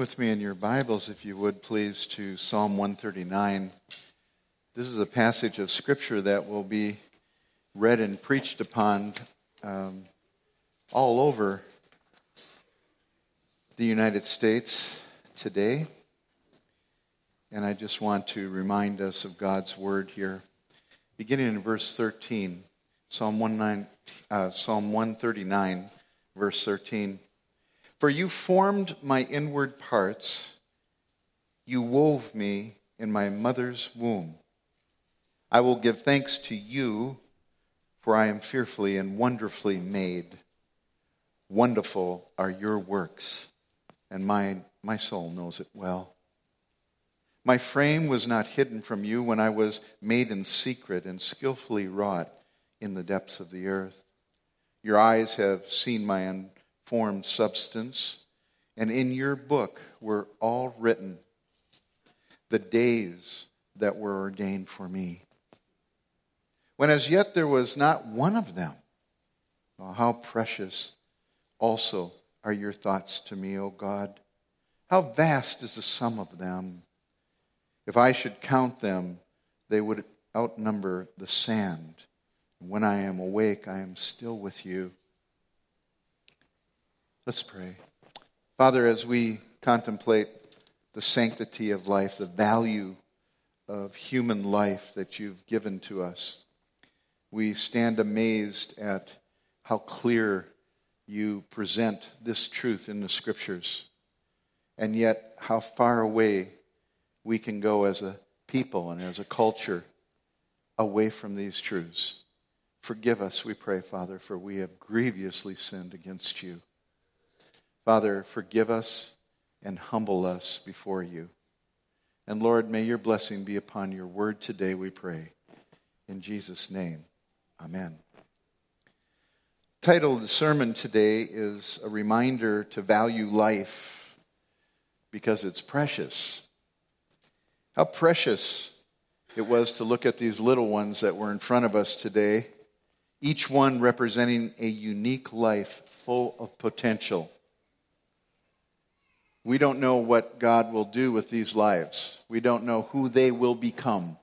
with me in your Bibles, if you would, please, to Psalm 139. This is a passage of Scripture that will be read and preached upon um, all over the United States today. And I just want to remind us of God's word here. Beginning in verse 13, Psalm, 19, uh, Psalm 139, verse 13. For you formed my inward parts, you wove me in my mother's womb. I will give thanks to you, for I am fearfully and wonderfully made. Wonderful are your works, and my, my soul knows it well. My frame was not hidden from you when I was made in secret and skillfully wrought in the depths of the earth. Your eyes have seen my formed substance, and in your book were all written the days that were ordained for me. When as yet there was not one of them, oh, how precious also are your thoughts to me, O God. How vast is the sum of them. If I should count them, they would outnumber the sand. When I am awake, I am still with you. Let's pray. Father, as we contemplate the sanctity of life, the value of human life that you've given to us, we stand amazed at how clear you present this truth in the scriptures, and yet how far away we can go as a people and as a culture away from these truths. Forgive us, we pray, Father, for we have grievously sinned against you. Father, forgive us and humble us before you. And Lord, may your blessing be upon your word today, we pray. In Jesus' name, amen. The title of the sermon today is A Reminder to Value Life because it's precious. How precious it was to look at these little ones that were in front of us today, each one representing a unique life full of potential. We don't know what God will do with these lives. We don't know who they will become.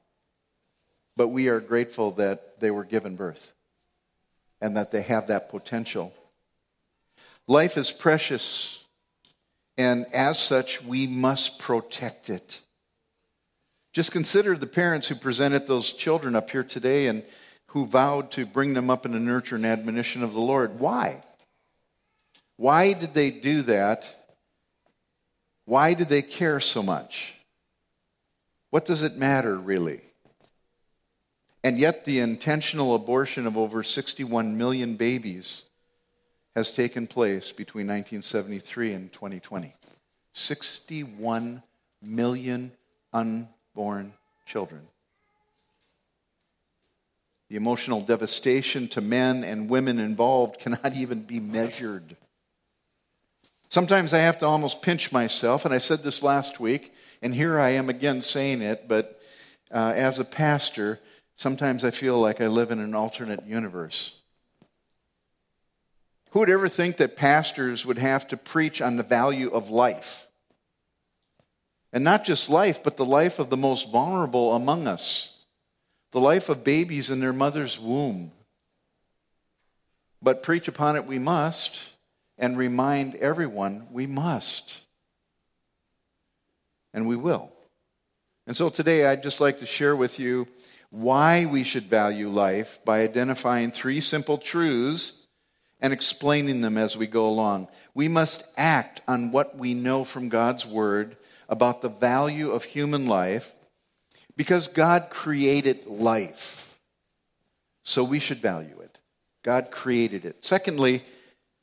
But we are grateful that they were given birth and that they have that potential. Life is precious, and as such, we must protect it. Just consider the parents who presented those children up here today and who vowed to bring them up in the nurture and admonition of the Lord. Why? Why did they do that? Why do they care so much? What does it matter, really? And yet, the intentional abortion of over 61 million babies has taken place between 1973 and 2020. 61 million unborn children. The emotional devastation to men and women involved cannot even be measured. Sometimes I have to almost pinch myself, and I said this last week, and here I am again saying it, but uh, as a pastor, sometimes I feel like I live in an alternate universe. Who would ever think that pastors would have to preach on the value of life? And not just life, but the life of the most vulnerable among us, the life of babies in their mother's womb. But preach upon it we must and remind everyone we must. And we will. And so today I'd just like to share with you why we should value life by identifying three simple truths and explaining them as we go along. We must act on what we know from God's Word about the value of human life because God created life. So we should value it. God created it. Secondly,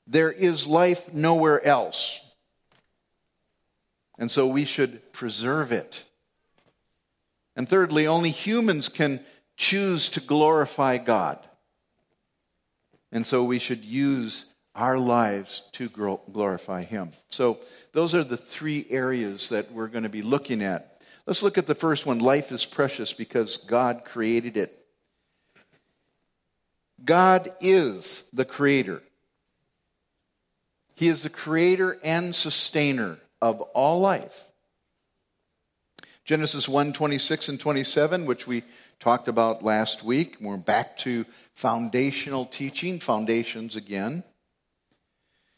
there is life nowhere else. And so we should preserve it. And thirdly, only humans can choose to glorify God. And so we should use our lives to glorify Him. So those are the three areas that we're going to be looking at. Let's look at the first one life is precious because God created it. God is the creator. He is the creator and sustainer of all life. Genesis 1 26 and 27, which we talked about last week. We're back to foundational teaching, foundations again.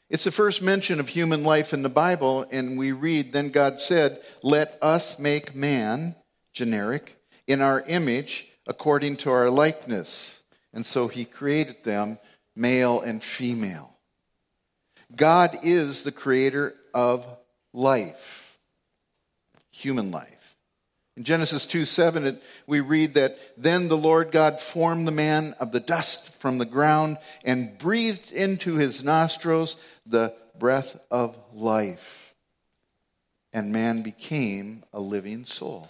It's the first mention of human life in the Bible, and we read, Then God said, Let us make man, generic, in our image, according to our likeness. And so he created them, male and female. God is the creator of life, human life. In Genesis 2 7, we read that then the Lord God formed the man of the dust from the ground and breathed into his nostrils the breath of life. And man became a living soul.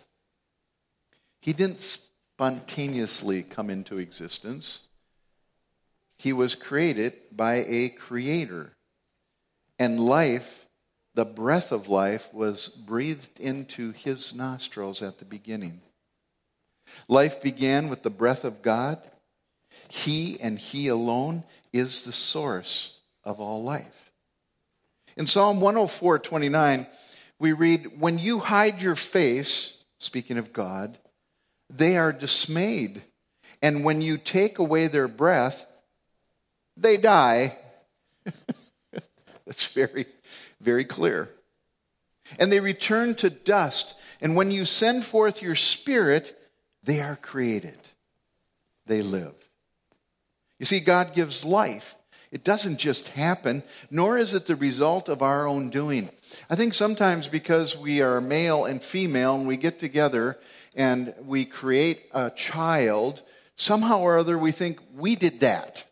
He didn't spontaneously come into existence, he was created by a creator. And life the breath of life was breathed into his nostrils at the beginning. Life began with the breath of God. He and He alone is the source of all life. In Psalm 104 29, we read, When you hide your face, speaking of God, they are dismayed. And when you take away their breath, they die. That's very very clear. And they return to dust. And when you send forth your spirit, they are created. They live. You see, God gives life. It doesn't just happen, nor is it the result of our own doing. I think sometimes because we are male and female and we get together and we create a child, somehow or other we think we did that.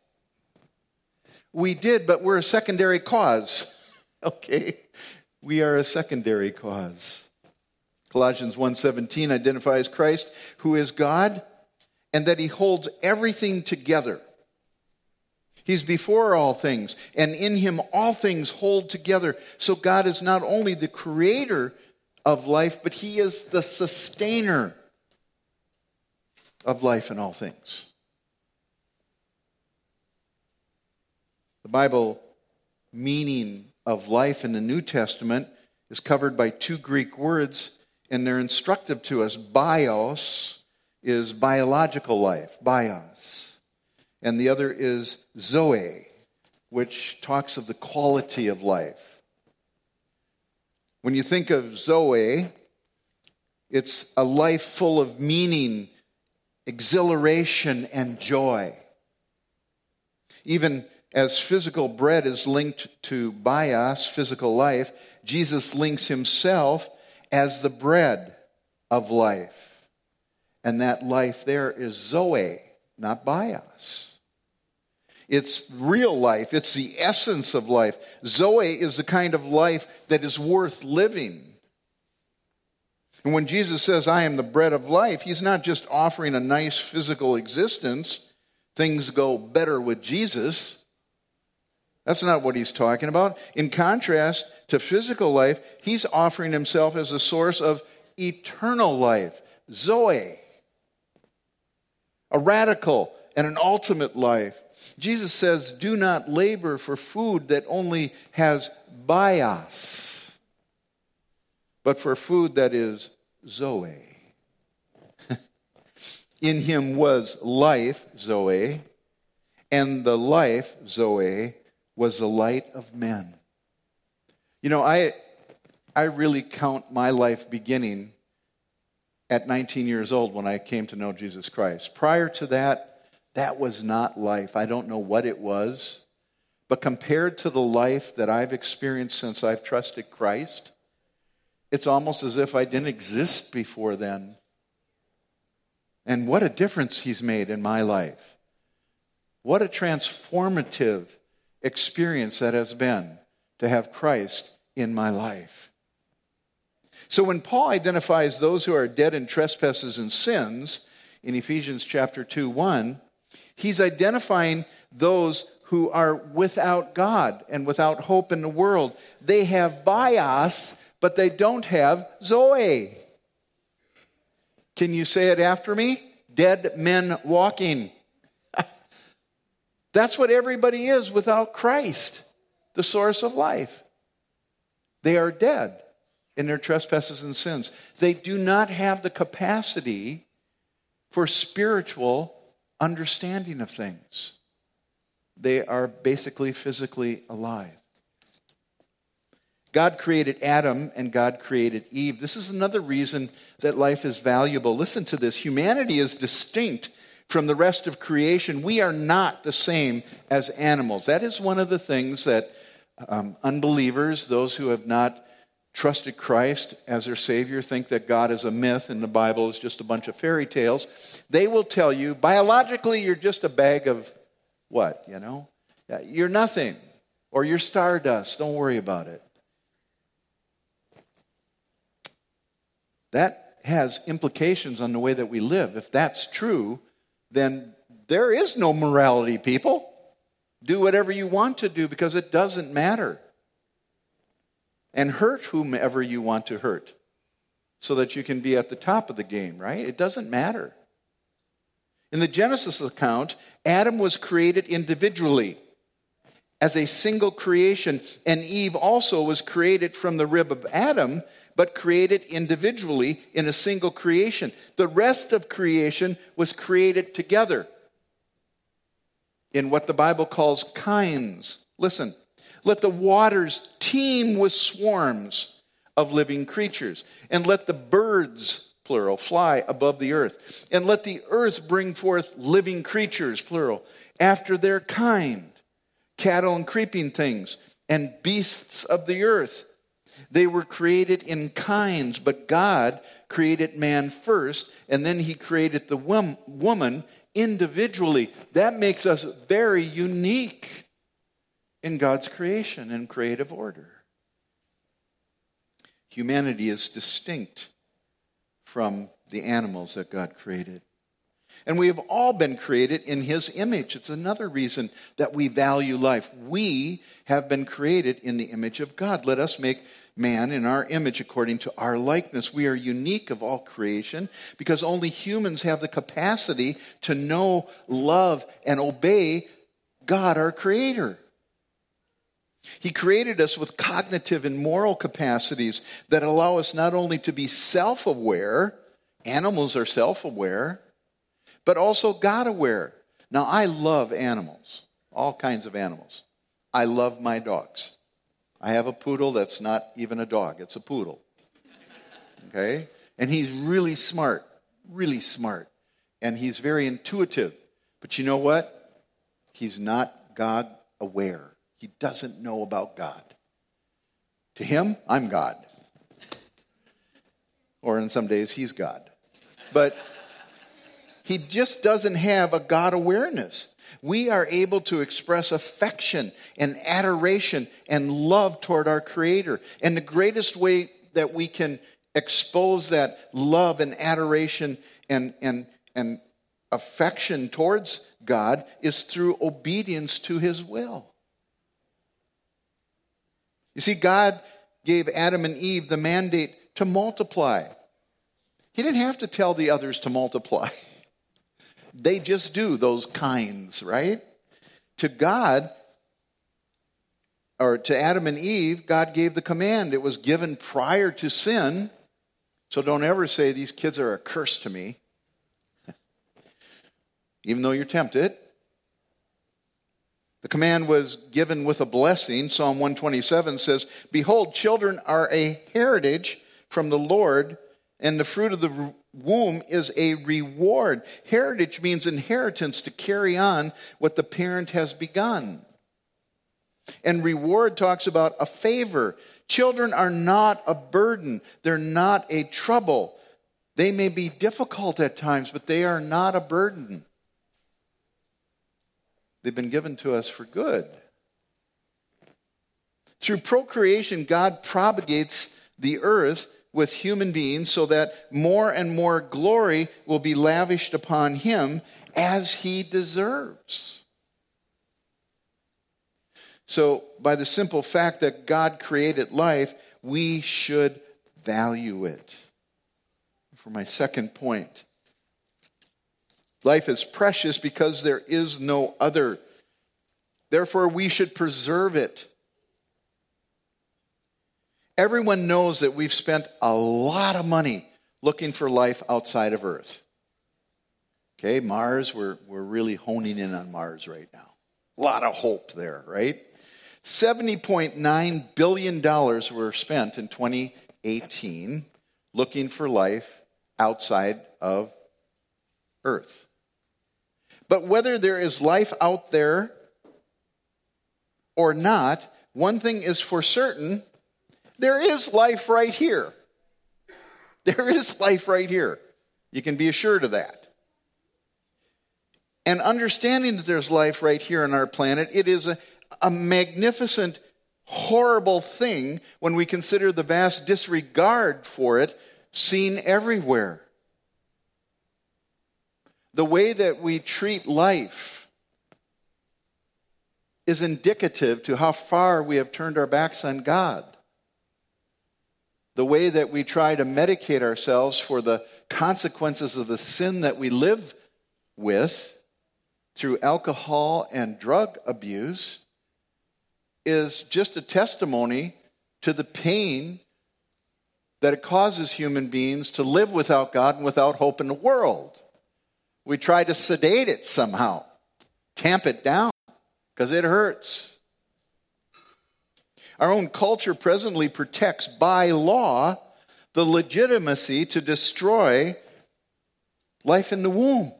We did, but we're a secondary cause. okay? We are a secondary cause. Colossians 1:17 identifies Christ who is God and that he holds everything together. He's before all things, and in him all things hold together. So God is not only the creator of life, but he is the sustainer of life and all things. The Bible meaning of life in the New Testament is covered by two Greek words, and they're instructive to us. Bios is biological life, bios. And the other is zoe, which talks of the quality of life. When you think of zoe, it's a life full of meaning, exhilaration, and joy. Even as physical bread is linked to bios, physical life, Jesus links himself as the bread of life. And that life there is Zoe, not bios. It's real life, it's the essence of life. Zoe is the kind of life that is worth living. And when Jesus says, I am the bread of life, he's not just offering a nice physical existence. Things go better with Jesus. That's not what he's talking about. In contrast to physical life, he's offering himself as a source of eternal life, Zoe, a radical and an ultimate life. Jesus says, Do not labor for food that only has bios, but for food that is Zoe. In him was life, Zoe, and the life, Zoe, was the light of men. You know, I, I really count my life beginning at 19 years old when I came to know Jesus Christ. Prior to that, that was not life. I don't know what it was. But compared to the life that I've experienced since I've trusted Christ, it's almost as if I didn't exist before then. And what a difference He's made in my life. What a transformative experience that has been to have Christ in my life. So when Paul identifies those who are dead in trespasses and sins in Ephesians chapter 2 1, he's identifying those who are without God and without hope in the world. They have bios, but they don't have Zoe. Can you say it after me? Dead men walking. That's what everybody is without Christ, the source of life. They are dead. in their trespasses and sins. They do not have the capacity for spiritual understanding of things. They are basically physically alive. God created Adam and God created Eve. This is another reason that life is valuable. Listen to this humanity is distinct from the rest of creation. We are not the same as animals. That is one of the things that um, unbelievers, those who have not trusted Christ as their Savior, think that God is a myth and the Bible is just a bunch of fairy tales. They will tell you biologically, you're just a bag of what, you know? You're nothing, or you're stardust. Don't worry about it. That has implications on the way that we live. If that's true, then there is no morality, people. Do whatever you want to do because it doesn't matter. And hurt whomever you want to hurt so that you can be at the top of the game, right? It doesn't matter. In the Genesis account, Adam was created individually as a single creation, and Eve also was created from the rib of Adam, but created individually in a single creation. The rest of creation was created together in what the Bible calls kinds. Listen, let the waters teem with swarms of living creatures, and let the birds, plural, fly above the earth, and let the earth bring forth living creatures, plural, after their kind, cattle and creeping things, and beasts of the earth they were created in kinds, but God created man first, and then he created the woman individually. That makes us very unique in God's creation and creative order. Humanity is distinct from the animals that God created. And we have all been created in His image. It's another reason that we value life. We have been created in the image of God. Let us make man in our image according to our likeness. We are unique of all creation because only humans have the capacity to know, love, and obey God, our Creator. He created us with cognitive and moral capacities that allow us not only to be self aware, animals are self aware, but also God aware. Now, I love animals, all kinds of animals. I love my dogs. I have a poodle that's not even a dog, it's a poodle. Okay? And he's really smart, really smart. And he's very intuitive. But you know what? He's not God aware. He doesn't know about God. To him, I'm God. Or in some days, he's God. But he just doesn't have a God awareness we are able to express affection and adoration and love toward our Creator. And the greatest way that we can expose that love and adoration and, and, and affection towards God is through obedience to His will. You see, God gave Adam and Eve the mandate to multiply. He didn't have to tell the others to multiply. They just do those kinds, right? To God, or to Adam and Eve, God gave the command. It was given prior to sin. So don't ever say these kids are a curse to me, even though you're tempted. The command was given with a blessing. Psalm 127 says, Behold, children are a heritage from the Lord, and the fruit of the womb is a reward. Heritage means inheritance to carry on what the parent has begun. And reward talks about a favor. Children are not a burden, they're not a trouble. They may be difficult at times, but they are not a burden. They've been given to us for good. Through procreation, God propagates the earth with human beings so that more and more glory will be lavished upon him as he deserves. So, by the simple fact that God created life, we should value it. For my second point, life is precious because there is no other. Therefore, we should preserve it. Everyone knows that we've spent a lot of money looking for life outside of Earth. Okay, Mars, we're, we're really honing in on Mars right now. A lot of hope there, right? $70.9 billion were spent in 2018 looking for life outside of Earth. But whether there is life out there or not, one thing is for certain there is life right here. There is life right here. You can be assured of that. And understanding that there's life right here on our planet, it is a, a magnificent, horrible thing when we consider the vast disregard for it seen everywhere. The way that we treat life is indicative to how far we have turned our backs on God. The way that we try to medicate ourselves for the consequences of the sin that we live with through alcohol and drug abuse is just a testimony to the pain that it causes human beings to live without God and without hope in the world. We try to sedate it somehow, tamp it down, because it hurts. Our own culture presently protects by law the legitimacy to destroy life in the womb.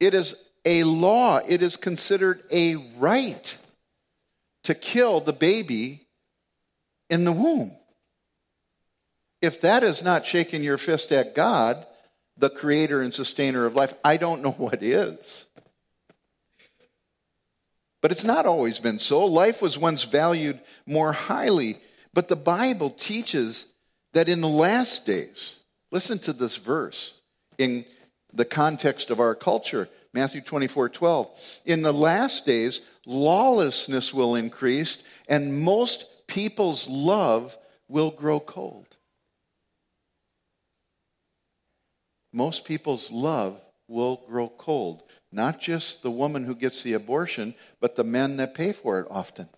It is a law, it is considered a right to kill the baby in the womb. If that is not shaking your fist at God, the creator and sustainer of life, I don't know what is. But it's not always been so. Life was once valued more highly. But the Bible teaches that in the last days, listen to this verse in the context of our culture. Matthew 24, 12. In the last days, lawlessness will increase, and most people's love will grow cold. Most people's love will grow cold. Not just the woman who gets the abortion, but the men that pay for it often.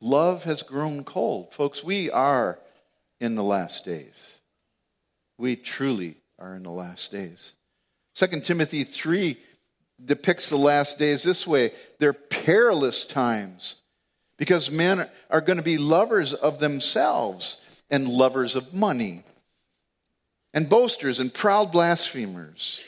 Love has grown cold. Folks, we are in the last days. We truly are in the last days. 2 Timothy 3 depicts the last days this way they're perilous times because men are going to be lovers of themselves and lovers of money, and boasters and proud blasphemers,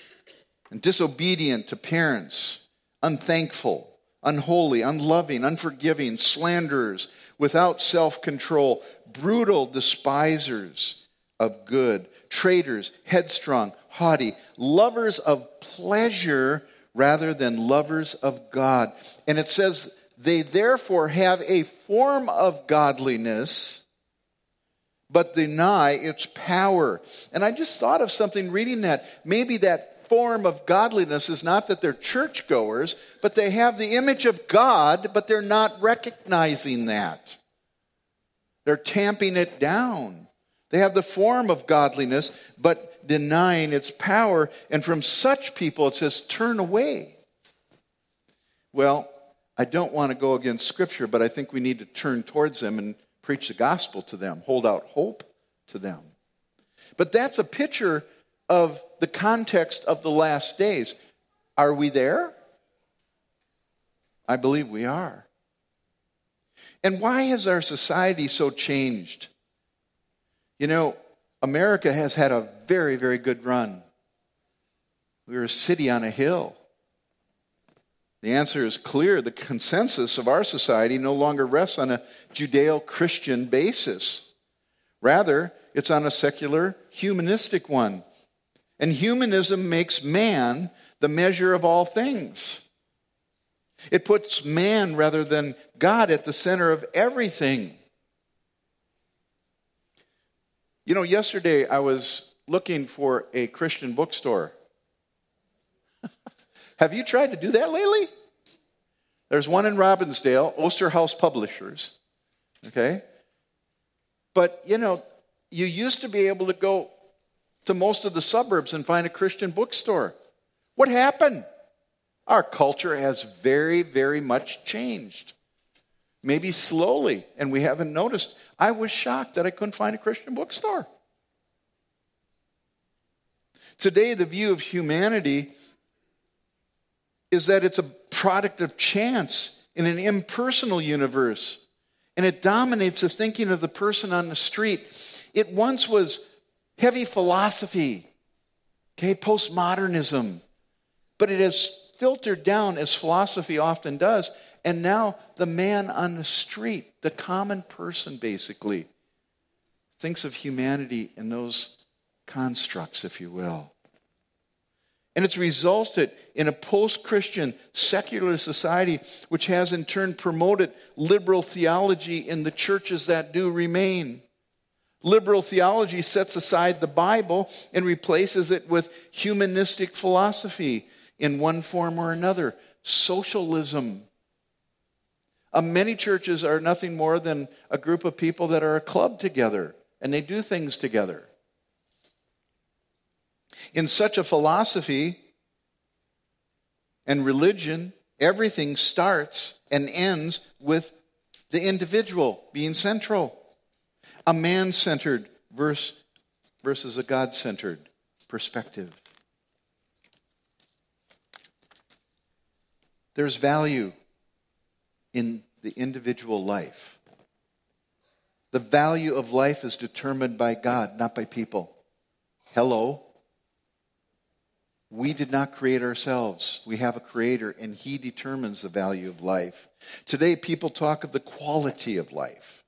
and disobedient to parents, unthankful, unholy, unloving, unforgiving, slanderers, without self control, brutal despisers of good, traitors, headstrong haughty, lovers of pleasure rather than lovers of God. And it says, they therefore have a form of godliness, but deny its power. And I just thought of something reading that. Maybe that form of godliness is not that they're churchgoers, but they have the image of God, but they're not recognizing that. They're tamping it down. They have the form of godliness, but denying its power. And from such people, it says, turn away. Well, I don't want to go against Scripture, but I think we need to turn towards them and preach the gospel to them, hold out hope to them. But that's a picture of the context of the last days. Are we there? I believe we are. And why has our society so changed? You know, America has had a very, very good run. We are a city on a hill. The answer is clear. The consensus of our society no longer rests on a Judeo Christian basis. Rather, it's on a secular, humanistic one. And humanism makes man the measure of all things. It puts man rather than God at the center of everything. You know, yesterday I was looking for a Christian bookstore. Have you tried to do that lately? There's one in Robbinsdale, Osterhus Publishers. Okay? But, you know, you used to be able to go to most of the suburbs and find a Christian bookstore. What happened? Our culture has very, very much changed. maybe slowly, and we haven't noticed. I was shocked that I couldn't find a Christian bookstore. Today, the view of humanity is that it's a product of chance in an impersonal universe, and it dominates the thinking of the person on the street. It once was heavy philosophy, okay, postmodernism, but it has filtered down as philosophy often does, and now the man on the street, the common person basically, thinks of humanity in those constructs, if you will. And it's resulted in a post Christian secular society, which has in turn promoted liberal theology in the churches that do remain. Liberal theology sets aside the Bible and replaces it with humanistic philosophy in one form or another. Socialism. Uh, many churches are nothing more than a group of people that are a club together and they do things together. In such a philosophy and religion, everything starts and ends with the individual being central. A man centered verse versus a God centered perspective. There's value in the individual life. The value of life is determined by God, not by people. Hello? We did not create ourselves. We have a creator, and he determines the value of life. Today, people talk of the quality of life,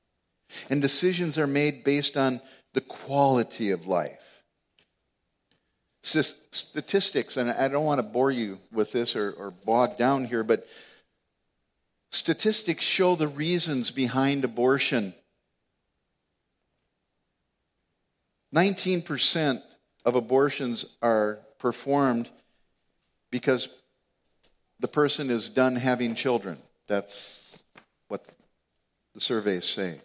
and decisions are made based on the quality of life. Statistics, and I don't want to bore you with this or, or bog down here, but statistics show the reasons behind abortion. 19% of abortions are performed because the person is done having children. That's what the surveys say.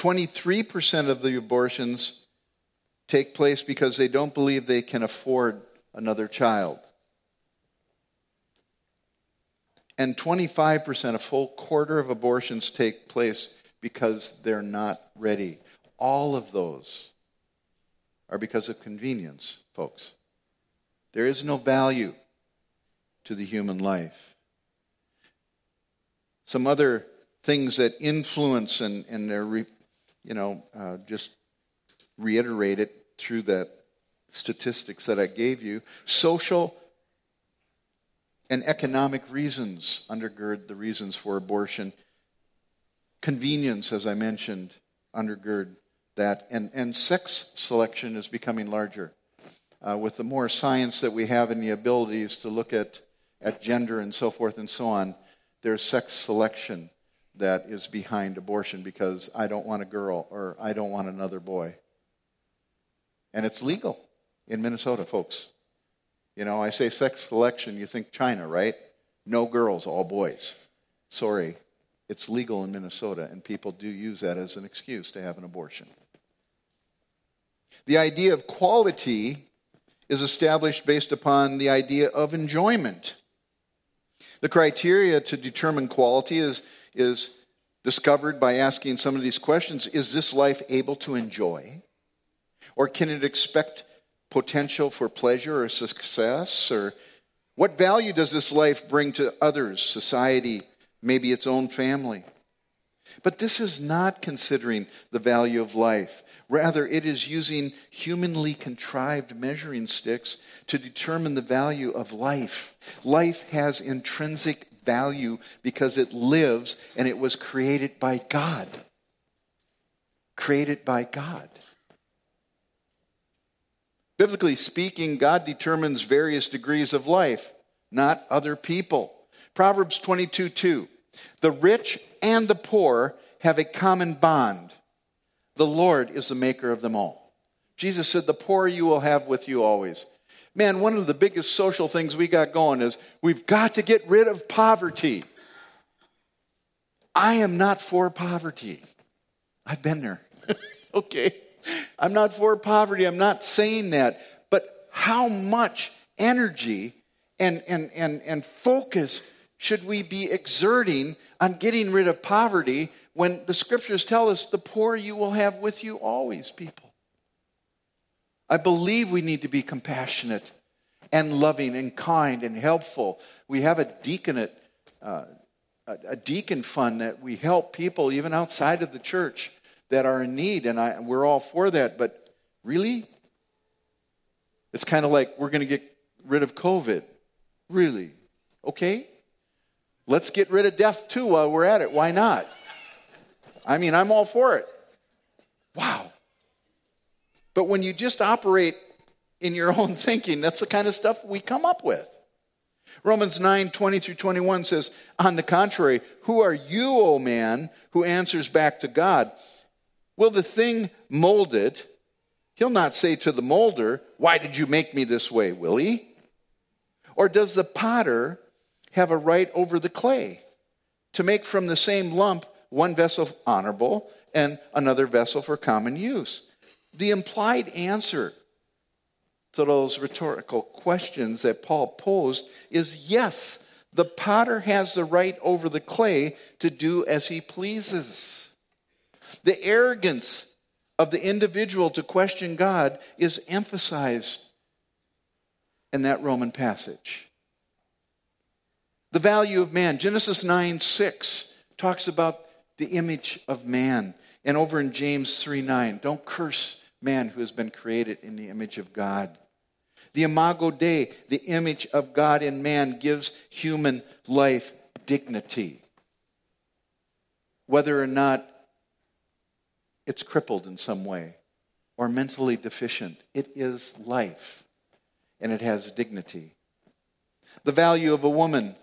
23% of the abortions take place because they don't believe they can afford another child. And 25%, a full quarter of abortions take place because they're not ready. All of those are because of convenience, folks. There is no value to the human life. Some other things that influence and, and they're, re, you know, uh, just reiterate it through that statistics that I gave you. Social and economic reasons undergird the reasons for abortion. Convenience, as I mentioned, undergird that. And, and sex selection is becoming larger uh, with the more science that we have and the abilities to look at, at gender and so forth and so on, there's sex selection that is behind abortion because I don't want a girl or I don't want another boy. And it's legal in Minnesota, folks. You know, I say sex selection, you think China, right? No girls, all boys. Sorry, it's legal in Minnesota, and people do use that as an excuse to have an abortion. The idea of quality is established based upon the idea of enjoyment. The criteria to determine quality is, is discovered by asking some of these questions Is this life able to enjoy? Or can it expect potential for pleasure or success? Or what value does this life bring to others, society, maybe its own family? But this is not considering the value of life. Rather, it is using humanly contrived measuring sticks to determine the value of life. Life has intrinsic value because it lives and it was created by God. Created by God. Biblically speaking, God determines various degrees of life, not other people. Proverbs 22 2. The rich and the poor have a common bond the Lord is the maker of them all. Jesus said, The poor you will have with you always. Man, one of the biggest social things we got going is we've got to get rid of poverty. I am not for poverty. I've been there. okay. I'm not for poverty. I'm not saying that. But how much energy and, and, and, and focus should we be exerting on getting rid of poverty when the scriptures tell us the poor you will have with you always, people. I believe we need to be compassionate and loving and kind and helpful. We have a deaconate, uh, a, deacon fund that we help people even outside of the church that are in need, and I, we're all for that. But really, it's kind of like we're going to get rid of COVID. Really? Okay? Let's get rid of death too while we're at it. Why not? I mean, I'm all for it. But when you just operate in your own thinking, that's the kind of stuff we come up with. Romans 9 20 through 21 says, On the contrary, who are you, O man, who answers back to God? Will the thing molded, he'll not say to the molder, Why did you make me this way, will he? Or does the potter have a right over the clay to make from the same lump one vessel honorable and another vessel for common use? The implied answer to those rhetorical questions that Paul posed is yes, the potter has the right over the clay to do as he pleases. The arrogance of the individual to question God is emphasized in that Roman passage. The value of man. Genesis 9 6 talks about the image of man. And over in James 3 9, don't curse man who has been created in the image of God. The imago Dei, the image of God in man, gives human life dignity. Whether or not it's crippled in some way or mentally deficient, it is life and it has dignity. The value of a woman.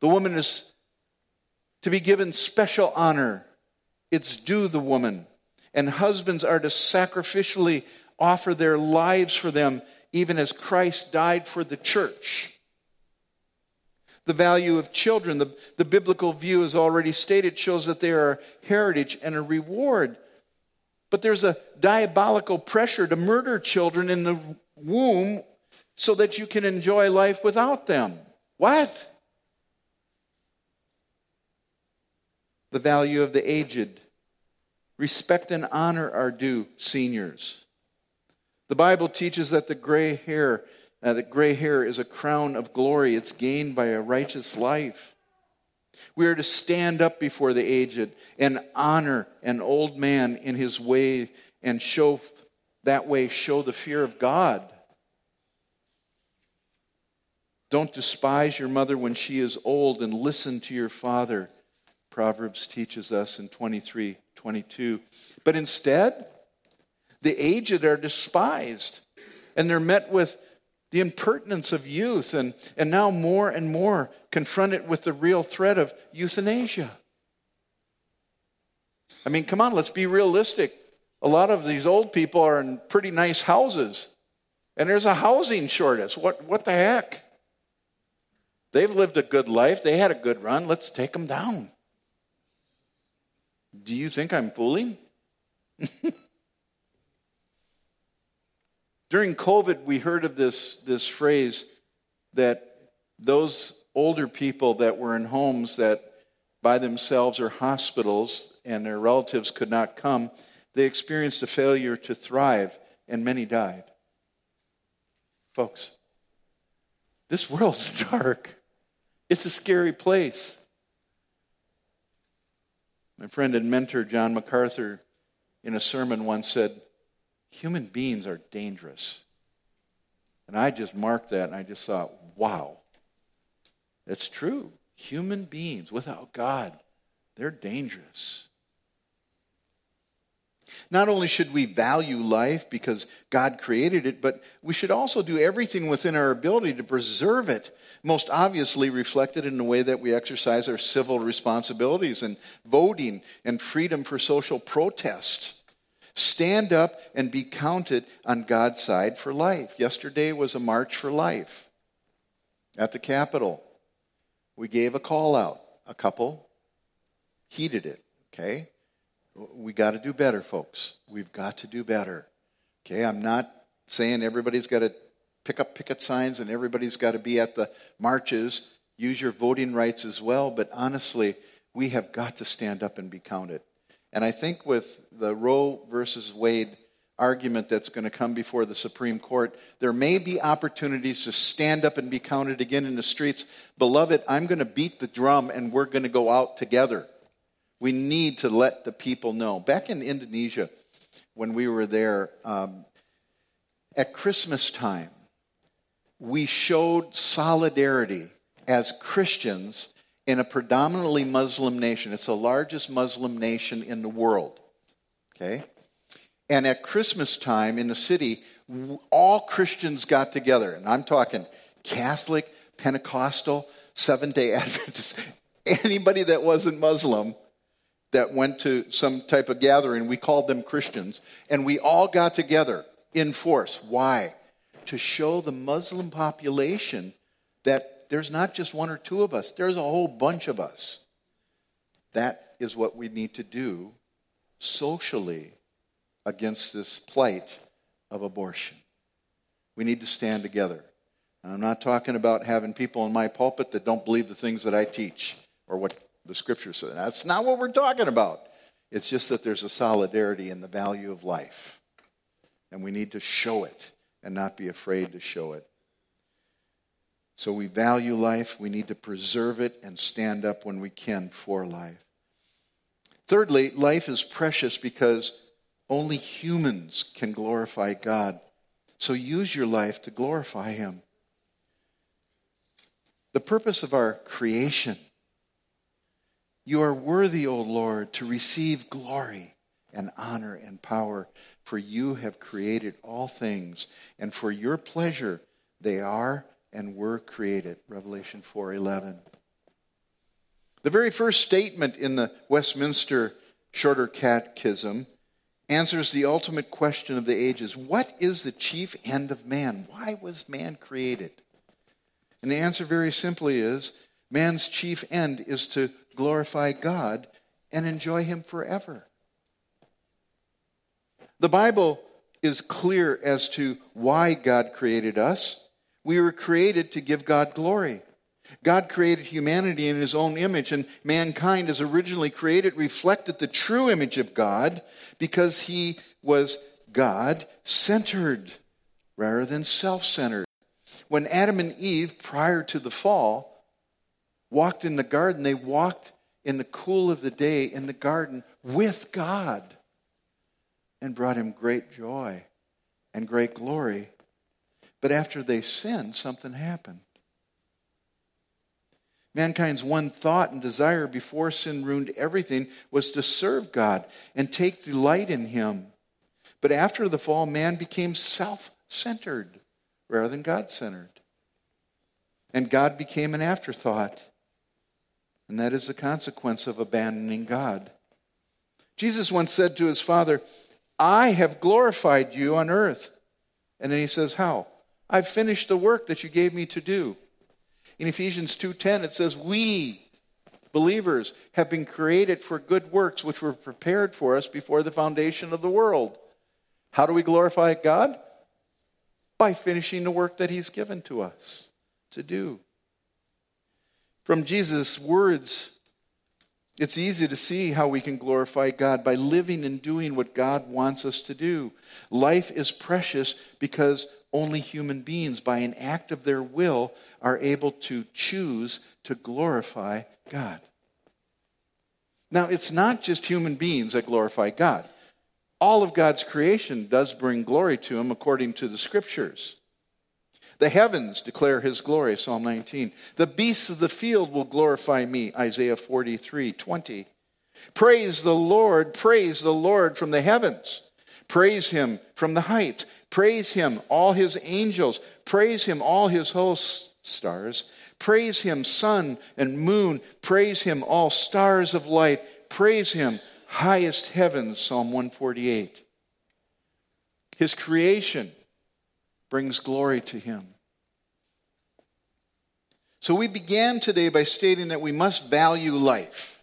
The woman is to be given special honor. It's due the woman. And husbands are to sacrificially offer their lives for them, even as Christ died for the church. The value of children, the, the biblical view, as already stated, shows that they are a heritage and a reward. But there's a diabolical pressure to murder children in the womb so that you can enjoy life without them. What? The value of the aged. Respect and honor are due seniors. The Bible teaches that the gray hair, uh, that gray hair is a crown of glory. It's gained by a righteous life. We are to stand up before the aged and honor an old man in his way and show that way show the fear of God. Don't despise your mother when she is old and listen to your father. Proverbs teaches us in 23 22. But instead, the aged are despised, and they're met with the impertinence of youth, and, and now more and more confronted with the real threat of euthanasia. I mean, come on, let's be realistic. A lot of these old people are in pretty nice houses, and there's a housing shortage. What, what the heck? They've lived a good life, they had a good run. Let's take them down. Do you think I'm fooling? During COVID, we heard of this, this phrase that those older people that were in homes that by themselves or hospitals and their relatives could not come, they experienced a failure to thrive and many died. Folks, this world's dark. It's a scary place. My friend and mentor, John MacArthur, in a sermon once said, human beings are dangerous. And I just marked that and I just thought, wow, that's true. Human beings without God, they're dangerous. Not only should we value life because God created it, but we should also do everything within our ability to preserve it. Most obviously, reflected in the way that we exercise our civil responsibilities and voting and freedom for social protest. Stand up and be counted on God's side for life. Yesterday was a march for life at the Capitol. We gave a call out. A couple heeded it, okay? We got to do better, folks. We've got to do better. Okay, I'm not saying everybody's got to pick up picket signs and everybody's got to be at the marches. use your voting rights as well, but honestly, we have got to stand up and be counted. And I think with the Roe versus Wade argument that's going to come before the Supreme Court, there may be opportunities to stand up and be counted again in the streets. Beloved, I'm going to beat the drum and we're going to go out together. We need to let the people know. Back in Indonesia, when we were there, um, at Christmas time, we showed solidarity as Christians in a predominantly Muslim nation. It's the largest Muslim nation in the world. Okay? And at Christmas time in the city, all Christians got together. And I'm talking Catholic, Pentecostal, Seventh day Adventist, anybody that wasn't Muslim that went to some type of gathering, we called them Christians. And we all got together in force. Why? To show the Muslim population that there's not just one or two of us, there's a whole bunch of us. That is what we need to do socially against this plight of abortion. We need to stand together. And I'm not talking about having people in my pulpit that don't believe the things that I teach or what the scripture says. That's not what we're talking about. It's just that there's a solidarity in the value of life. And we need to show it and not be afraid to show it. So we value life. We need to preserve it and stand up when we can for life. Thirdly, life is precious because only humans can glorify God. So use your life to glorify Him. The purpose of our creation. You are worthy, O Lord, to receive glory and honor and power, for you have created all things, and for your pleasure they are and were created. Revelation 4:11. The very first statement in the Westminster Shorter Catechism answers the ultimate question of the ages. What is the chief end of man? Why was man created? And the answer very simply is man's chief end is to glorify God and enjoy him forever. The Bible is clear as to why God created us. We were created to give God glory. God created humanity in his own image, and mankind, as originally created, reflected the true image of God because he was God centered rather than self centered. When Adam and Eve, prior to the fall, walked in the garden, they walked in the cool of the day in the garden with God and brought him great joy and great glory. But after they sinned, something happened. Mankind's one thought and desire before sin ruined everything was to serve God and take delight in Him. But after the fall, man became self centered rather than God centered. And God became an afterthought. And that is the consequence of abandoning God. Jesus once said to his Father, I have glorified you on earth. And then he says, How? I've finished the work that you gave me to do. In Ephesians 2:10 it says we believers have been created for good works which were prepared for us before the foundation of the world. How do we glorify God? By finishing the work that he's given to us to do. From Jesus' words it's easy to see how we can glorify God by living and doing what God wants us to do. Life is precious because only human beings, by an act of their will, are able to choose to glorify God. Now, it's not just human beings that glorify God. All of God's creation does bring glory to Him according to the Scriptures. The heavens declare his glory, Psalm 19. The beasts of the field will glorify me, Isaiah 43 20. Praise the Lord, praise the Lord from the heavens. Praise him from the heights. Praise him, all his angels. Praise him, all his hosts, stars. Praise him, sun and moon. Praise him, all stars of light. Praise him, highest heavens, Psalm 148. His creation brings glory to him. So we began today by stating that we must value life.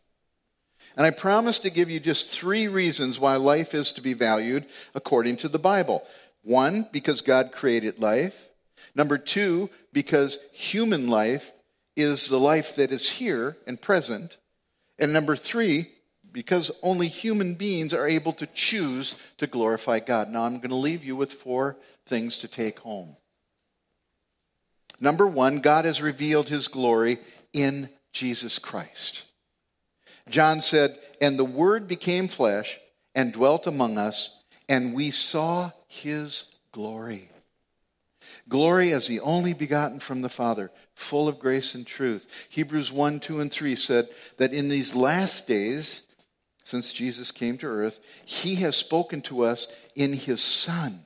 And I promise to give you just three reasons why life is to be valued according to the Bible. One, because God created life. Number two, because human life is the life that is here and present. And number three, because only human beings are able to choose to glorify God. Now, I'm going to leave you with four things to take home. Number one, God has revealed his glory in Jesus Christ. John said, And the Word became flesh and dwelt among us, and we saw his glory. Glory as the only begotten from the Father, full of grace and truth. Hebrews 1, 2, and 3 said that in these last days, since Jesus came to earth, he has spoken to us in his Son,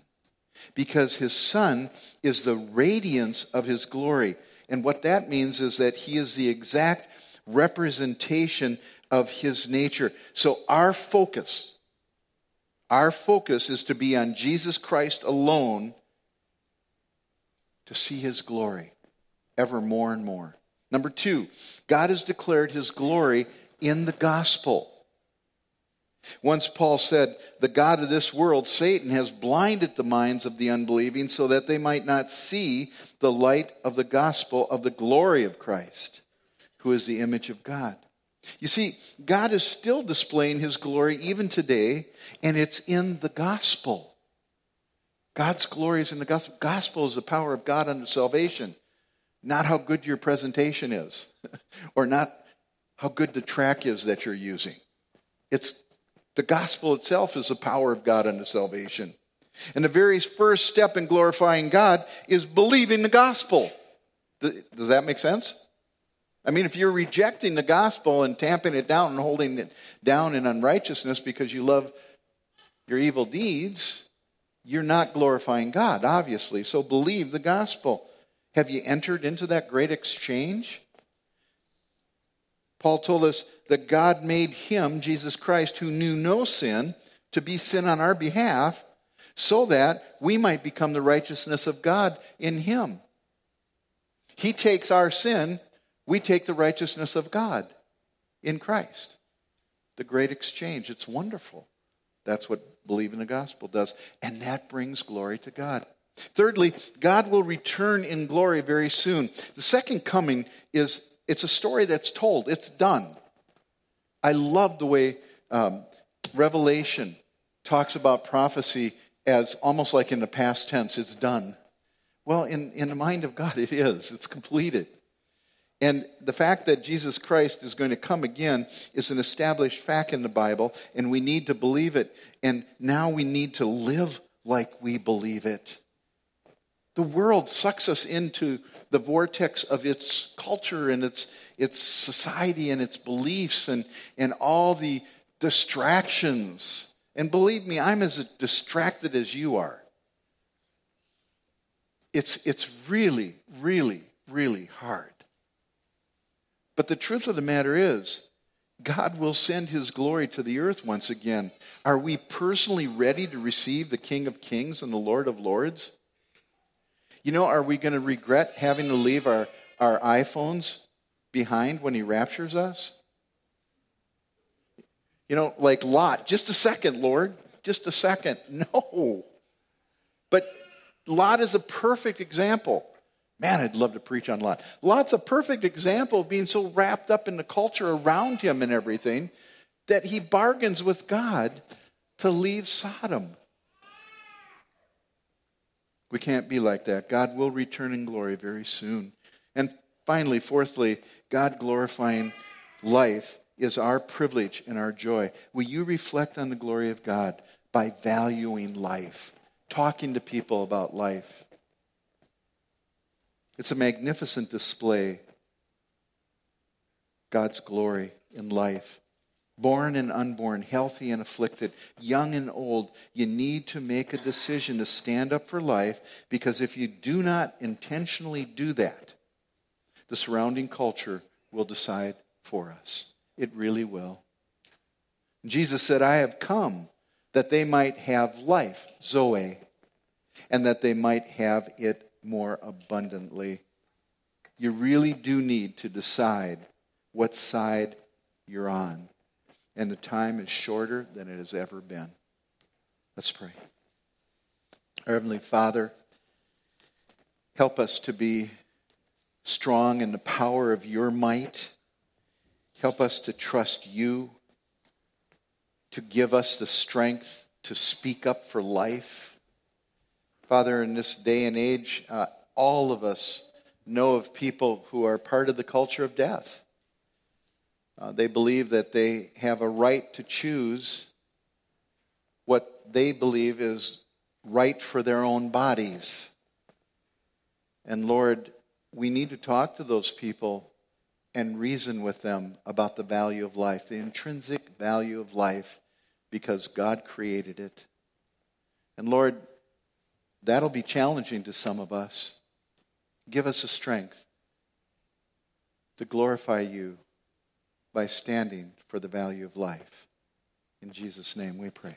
because his Son is the radiance of his glory. And what that means is that he is the exact representation of his nature. So our focus, our focus is to be on Jesus Christ alone to see his glory ever more and more. Number two, God has declared his glory in the gospel. Once Paul said, The God of this world, Satan, has blinded the minds of the unbelieving so that they might not see the light of the gospel of the glory of Christ, who is the image of God. You see, God is still displaying his glory even today, and it's in the gospel. God's glory is in the gospel. Gospel is the power of God unto salvation, not how good your presentation is, or not how good the track is that you're using. It's the gospel itself is the power of God unto salvation. And the very first step in glorifying God is believing the gospel. Does that make sense? I mean, if you're rejecting the gospel and tamping it down and holding it down in unrighteousness because you love your evil deeds, you're not glorifying God, obviously. So believe the gospel. Have you entered into that great exchange? Paul told us that God made him, Jesus Christ, who knew no sin, to be sin on our behalf, so that we might become the righteousness of God in him. He takes our sin, we take the righteousness of God in Christ. The great exchange. It's wonderful. That's what believing the gospel does. And that brings glory to God. Thirdly, God will return in glory very soon. The second coming is it's a story that's told, it's done. I love the way um, Revelation talks about prophecy as almost like in the past tense, it's done. Well, in, in the mind of God, it is. It's completed. And the fact that Jesus Christ is going to come again is an established fact in the Bible, and we need to believe it. And now we need to live like we believe it. The world sucks us into the vortex of its culture and its, its society and its beliefs and, and all the distractions. And believe me, I'm as distracted as you are. It's, it's really, really, really hard. But the truth of the matter is, God will send his glory to the earth once again. Are we personally ready to receive the King of Kings and the Lord of Lords? You know, are we going to regret having to leave our, our iPhones behind when he raptures us? You know, like Lot, just a second, Lord, just a second. No. But Lot is a perfect example. Man, I'd love to preach on Lot. Lot's a perfect example of being so wrapped up in the culture around him and everything that he bargains with God to leave Sodom. We can't be like that. God will return in glory very soon. And finally, fourthly, God glorifying life is our privilege and our joy. Will you reflect on the glory of God by valuing life, talking to people about life? It's a magnificent display. God's glory in life. Born and unborn, healthy and afflicted, young and old, you need to make a decision to stand up for life because if you do not intentionally do that, the surrounding culture will decide for us. It really will. Jesus said, I have come that they might have life, Zoe, and that they might have it more abundantly. You really do need to decide what side you're on. And the time is shorter than it has ever been. Let's pray. Our Heavenly Father, help us to be strong in the power of your might. Help us to trust you, to give us the strength to speak up for life. Father, in this day and age, uh, all of us know of people who are part of the culture of death. Uh, they believe that they have a right to choose what they believe is right for their own bodies. And Lord, we need to talk to those people and reason with them about the value of life, the intrinsic value of life, because God created it. And Lord, that'll be challenging to some of us. Give us the strength to glorify you by standing for the value of life. In Jesus' name we pray.